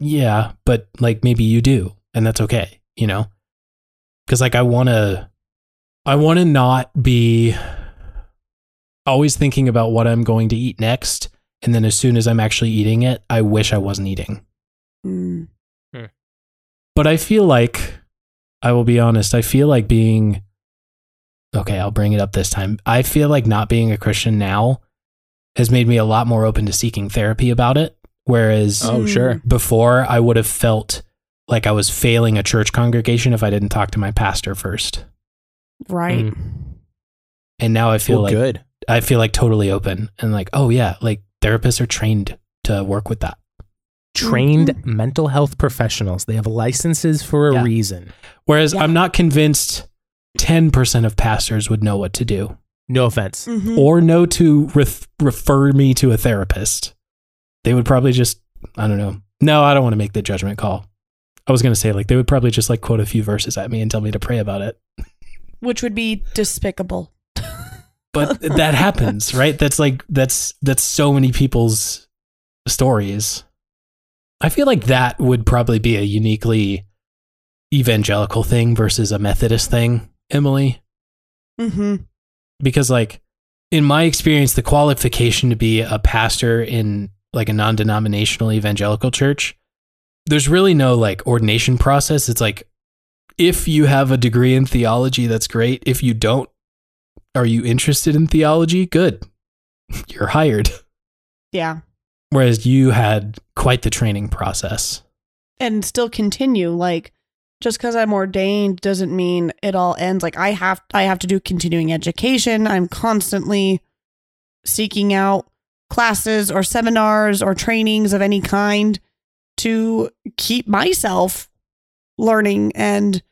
yeah, but like maybe you do, and that's okay, you know? Cuz like I want to I want to not be always thinking about what I'm going to eat next and then as soon as I'm actually eating it, I wish I wasn't eating. Mm. But I feel like I will be honest, I feel like being okay, I'll bring it up this time. I feel like not being a Christian now has made me a lot more open to seeking therapy about it. Whereas Oh, sure. before, I would have felt like I was failing a church congregation if I didn't talk to my pastor first. Right. Mm. And now I feel Well, like good. I feel like totally open and like, oh yeah, like therapists are trained to work with that. Trained mental health professionals. They have licenses for a Yeah. reason. Whereas Yeah. I'm not convinced 10% of pastors would know what to do No offense. Mhm. or know to ref- refer me to a therapist. They would probably just, I don't know. No, I don't want to make the judgment call. I was going to say, like, they would probably just like quote a few verses at me and tell me to pray about it. Which would be despicable. <laughs> But that happens, right? That's like, that's, that's so many people's stories. I feel like that would probably be a uniquely evangelical thing versus a Methodist thing, Emily. Mm-hmm. because like in my experience the qualification to be a pastor in like a non-denominational evangelical church there's really no like ordination process it's like if you have a degree in theology that's great if you don't are you interested in theology good <laughs> you're hired Yeah. Whereas you had quite the training process And still continue. Like just because I'm ordained doesn't mean it all ends. Like I have I have to do continuing education. I'm constantly seeking out classes or seminars or trainings of any kind to keep myself learning and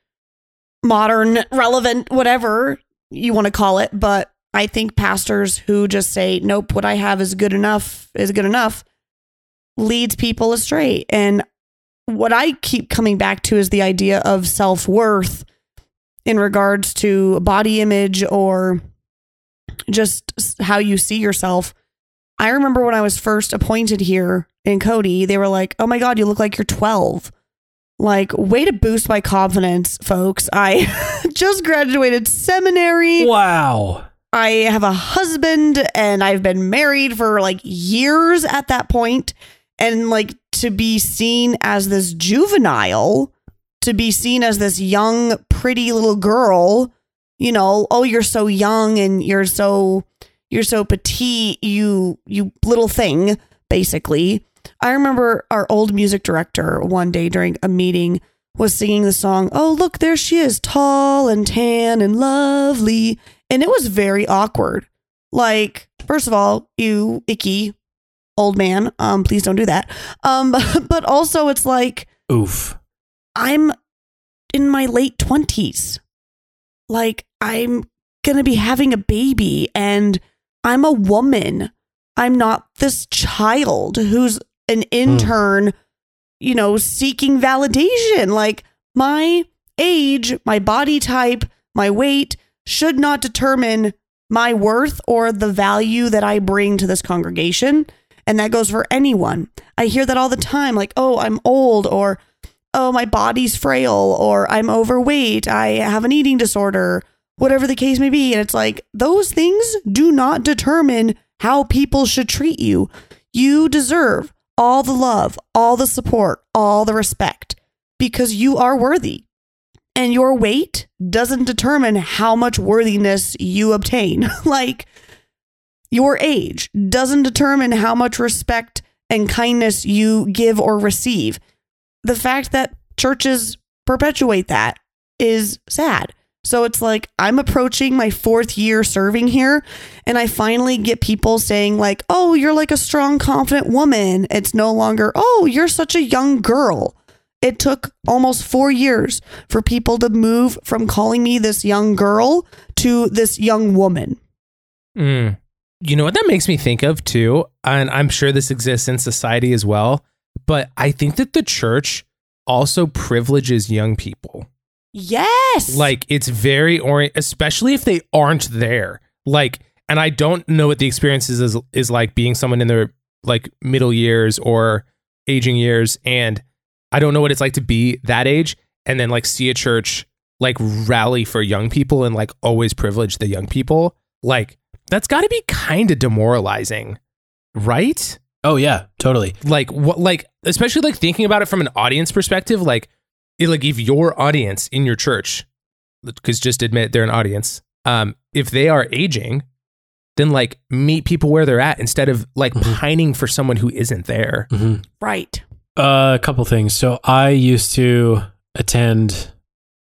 modern, relevant, whatever you want to call it. But I think pastors who just say, nope, what I have is good enough, is good enough, leads people astray. And what I keep coming back to is the idea of self worth in regards to body image or just how you see yourself. I remember when I was first appointed here in Cody, they were like, oh my God, you look like you're 12. Like, way to boost my confidence, folks. I <laughs> just graduated seminary. wow I have a husband and I've been married for like years at that point. And like to be seen as this juvenile, to be seen as this young, pretty little girl, you know, oh, you're so young and you're so you're so petite, you you little thing. basically. I remember our old music director one day during a meeting was singing the song, Oh, look, there she is, tall and tan and lovely. And it was very awkward. Like, first of all, you icky old man. Um, please don't do that. Um, <laughs> but also it's like Oof. I'm in my late 20s. Like, I'm going to be having a baby and I'm a woman. I'm not this child who's an intern, you know, seeking validation. Like, my age, my body type, my weight should not determine my worth or the value that I bring to this congregation. And that goes for anyone. I hear that all the time like, oh, I'm old, or oh, my body's frail, or I'm overweight, I have an eating disorder, whatever the case may be. And it's like, those things do not determine how people should treat you. You deserve all the love, all the support, all the respect because you are worthy. And your weight doesn't determine how much worthiness you obtain. <laughs> like, your age doesn't determine how much respect and kindness you give or receive. The fact that churches perpetuate that is sad. So it's like I'm approaching my fourth year serving here, and I finally get people saying, like, oh, you're like a strong, confident woman. It's no longer, oh, you're such a young girl. It took almost four years for people to move from calling me this young girl to this young woman. Mm. You know what that makes me think of too? And I'm sure this exists in society as well. But I think that the church also privileges young people. Yes. Like it's very orient, especially if they aren't there. Like, and I don't know what the experience is, is is like being someone in their like middle years or aging years, and I don't know what it's like to be that age and then like see a church like rally for young people and like always privilege the young people. Like that's got to be kind of demoralizing, right? Oh yeah, totally. Like what? Like especially like thinking about it from an audience perspective. Like, it, like if your audience in your church, because just admit they're an audience. Um, if they are aging, then like meet people where they're at instead of like Mhm. pining for someone who isn't there. hmm right. Uh, a couple things. So I used to attend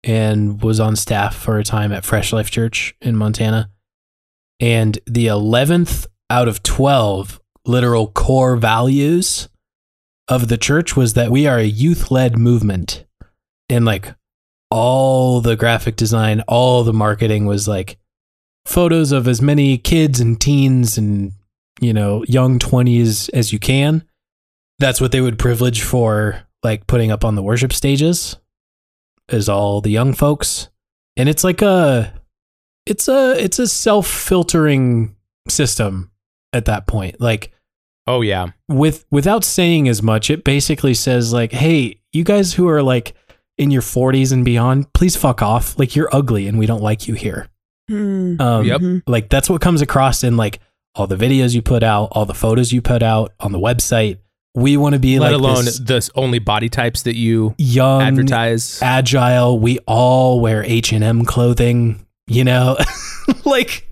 and was on staff for a time at Fresh Life Church in Montana. And the 11th out of 12 literal core values of the church was that we are a youth led movement. And like all the graphic design, all the marketing was like photos of as many kids and teens and, you know, young 20s as you can that's what they would privilege for like putting up on the worship stages is all the young folks and it's like a it's a it's a self-filtering system at that point like Oh yeah, with without saying as much it basically says like hey you guys who are like in your 40s and beyond please fuck off like you're ugly and we don't like you here Hmm. um Yep. Mhm. like that's what comes across in like all the videos you put out all the photos you put out on the website we want to be let like alone this the only body types that you young advertise. agile we all wear h&m clothing you know <laughs> like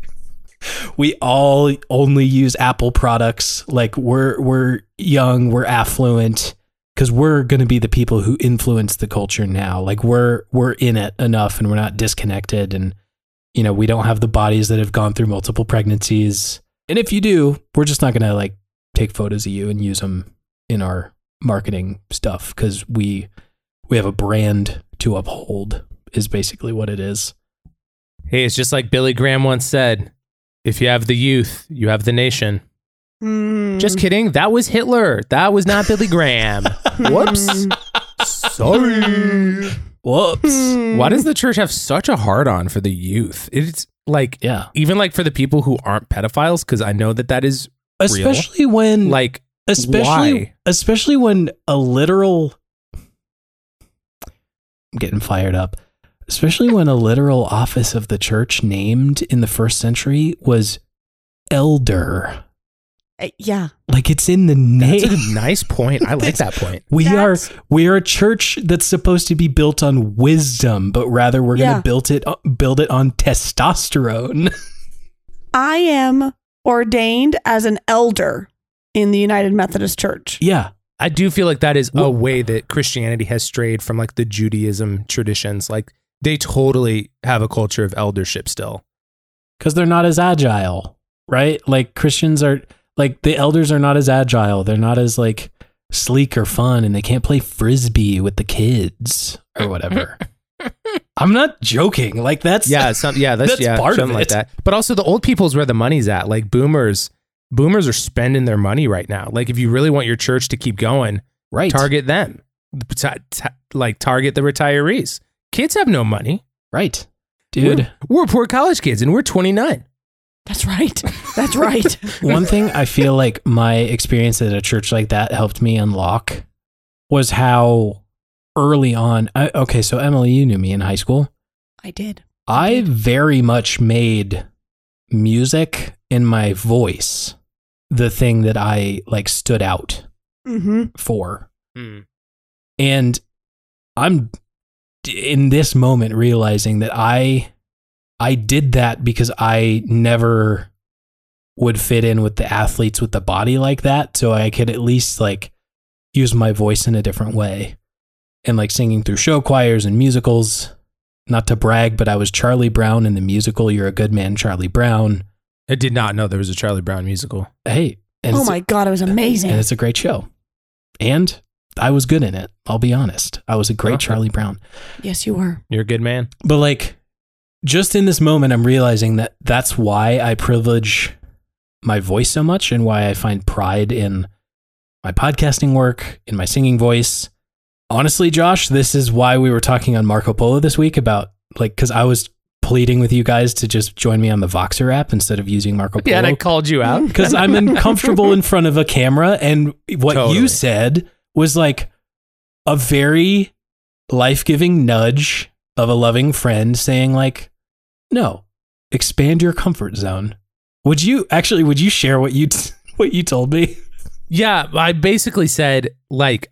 we all only use apple products. Like we're we're young we're affluent because we're going to be the people who influence the culture now. Like we're we're in it enough and we're not disconnected and you know we don't have the bodies that have gone through multiple pregnancies. And if you do we're just not going to like take photos of you and use them in our marketing stuff because we we have a brand to uphold is basically what it is hey, it's just like Billy Graham once said: "If you have the youth, you have the nation." Hmm. Just kidding. That was Hitler. That was not Billy Graham. <laughs> Whoops. Sorry. whoops. Why does the church have such a hard on for the youth? It's like yeah even like for the people who aren't pedophiles, because I know that that is especially when like especially why? especially when a literal I'm getting fired up. Especially when a literal office of the church named in the first century was elder. Uh, yeah. Like it's in the that's name. a nice point. I like that point. <laughs> We That's- are we are a church that's supposed to be built on wisdom, but rather we're Yeah. going to build it build it on testosterone. <laughs> I am ordained as an elder. in the United Methodist Church. Yeah. I do feel like that is a way that Christianity has strayed from like the Judaism traditions. Like they totally have a culture of eldership still. Because they're not as agile, right? Like Christians are, like the elders are not as agile. They're not as like sleek or fun and they can't play frisbee with the kids or whatever. <laughs> I'm not joking. Like that's, Yeah, some, yeah, that's, That's yeah, part of something like that. But also the old people's where the money's at. Like boomers, boomers are spending their money right now. Like if you really want your church to keep going, right. target them. Ta- ta- like target the retirees. Kids have no money. Right. Dude. We're, we're poor college kids and we're 29. That's right. That's right. <laughs> One thing I feel like my experience at a church like that helped me unlock was how early on. I, okay, so Emily, you knew me in high school. I did. I very much made music in my voice the thing that I like stood out Mm-hmm. for. And I'm d- in this moment realizing that I I did that because I never would fit in with the athletes with the body like that so I could at least like use my voice in a different way. And like singing through show choirs and musicals, not to brag, but I was Charlie Brown in the musical You're a Good Man, Charlie Brown. I did not know there was a Charlie Brown musical. Hey, and Oh it's- my God, it was amazing. and it's a great show. And I was good in it. I'll be honest. I was a great Okay. Charlie Brown. yes, you were. You're a good man. But like just in this moment I'm realizing that that's why I privilege my voice so much and why I find pride in my podcasting work, in my singing voice. Honestly, Josh, this is why we were talking on Marco Polo this week about like cuz I was pleading with you guys to just join me on the Voxer app instead of using Marco Polo Yeah, and I called you out. <laughs> because I'm uncomfortable in front of a camera. And what Totally. you said was like a very life giving nudge of a loving friend saying, like, no, expand your comfort zone. Would you actually? Would you share what you t- <laughs> what you told me? Yeah, I basically said like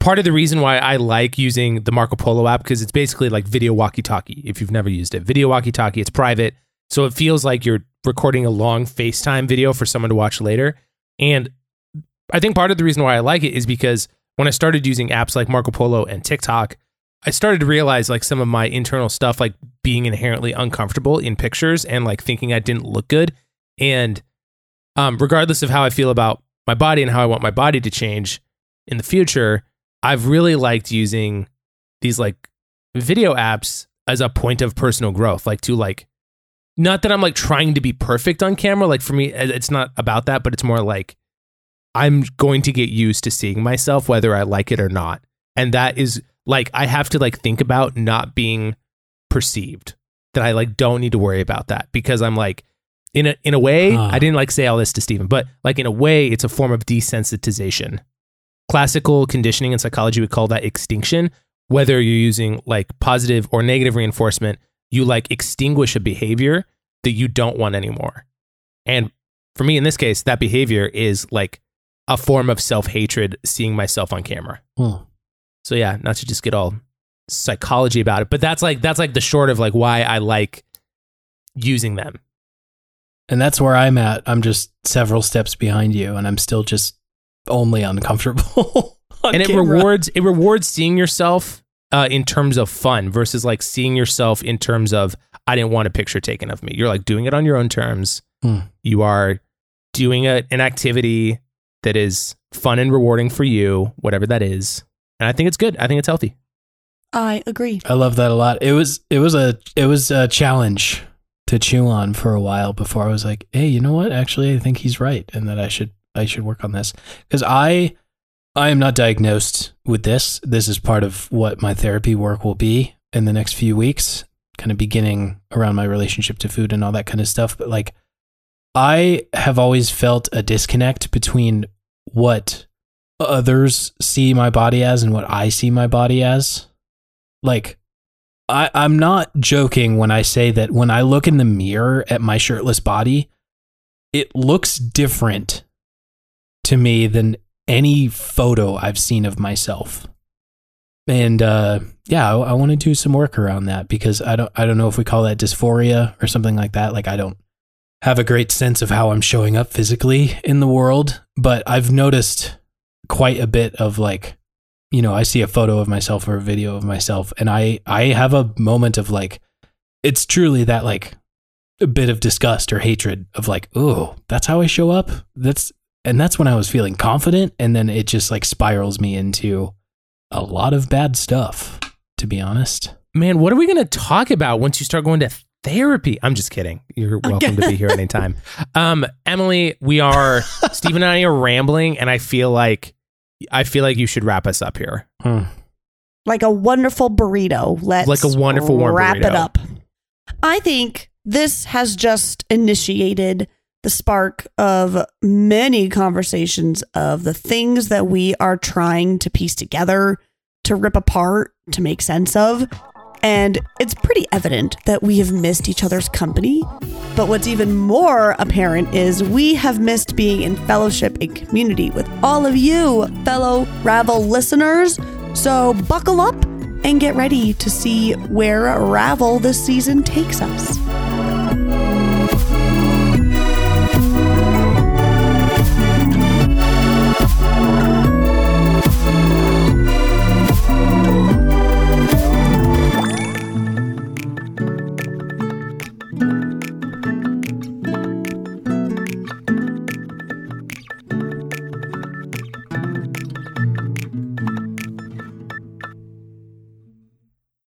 part of the reason why I like using the Marco Polo app because it's basically like video walkie-talkie. If you've never used it, video walkie-talkie, it's private, so it feels like you're recording a long FaceTime video for someone to watch later. And I think part of the reason why I like it is because when I started using apps like Marco Polo and TikTok, I started to realize like some of my internal stuff, like being inherently uncomfortable in pictures and like thinking I didn't look good. And um, regardless of how I feel about my body and how I want my body to change in the future, I've really liked using these like video apps as a point of personal growth, like to like, not that I'm like trying to be perfect on camera. Like for me, it's not about that, but it's more like I'm going to get used to seeing myself whether I like it or not. And that is like, I have to like think about not being perceived that I like don't need to worry about that because I'm like, in a in a way, Huh. I didn't like say all this to Stephen, but like in a way, it's a form of desensitization. Classical conditioning and psychology would call that extinction. Whether you're using like positive or negative reinforcement, you like extinguish a behavior that you don't want anymore. And for me, in this case, that behavior is like a form of self hatred, seeing myself on camera. Hmm. So yeah, not to just get all psychology about it, but that's like that's like the short of like why I like using them. And that's where I'm at. I'm just several steps behind you, and I'm still just only uncomfortable. <laughs> on and it camera. rewards it rewards seeing yourself uh, in terms of fun versus like seeing yourself in terms of I didn't want a picture taken of me. You're like doing it on your own terms. Hmm. You are doing a, an activity that is fun and rewarding for you, whatever that is. And I think it's good. I think it's healthy. I agree. I love that a lot. It was it was a it was a challenge to chew on for a while before I was like, hey, you know what? Actually, I think he's right, and that I should I should work on this because I I am not diagnosed with this. This is part of what my therapy work will be in the next few weeks, kind of beginning around my relationship to food and all that kind of stuff. But like, I have always felt a disconnect between what others see my body as and what I see my body as. Like, I, I'm not joking when I say that when I look in the mirror at my shirtless body, it looks different to me than any photo I've seen of myself. And uh, yeah, I, I want to do some work around that because I don't I don't know if we call that dysphoria or something like that. Like I don't have a great sense of how I'm showing up physically in the world, but I've noticed quite a bit of like, you know, I see a photo of myself or a video of myself and I I have a moment of like it's truly that like a bit of disgust or hatred of like, oh, that's how I show up. That's and that's when I was feeling confident and then it just like spirals me into a lot of bad stuff, to be honest. Man, what are we going to talk about once you start going to therapy? I'm just kidding. You're welcome to be here anytime. Um, Emily, we are <laughs> Steve and I are rambling, and I feel like I feel like you should wrap us up here. Hmm. like a wonderful burrito. Let's Like a wonderful warm wrap it up. I think this has just initiated the spark of many conversations of the things that we are trying to piece together, to rip apart, to make sense of. And it's pretty evident that we have missed each other's company. But what's even more apparent is we have missed being in fellowship and community with all of you, fellow Ravel listeners. So buckle up and get ready to see where Ravel this season takes us.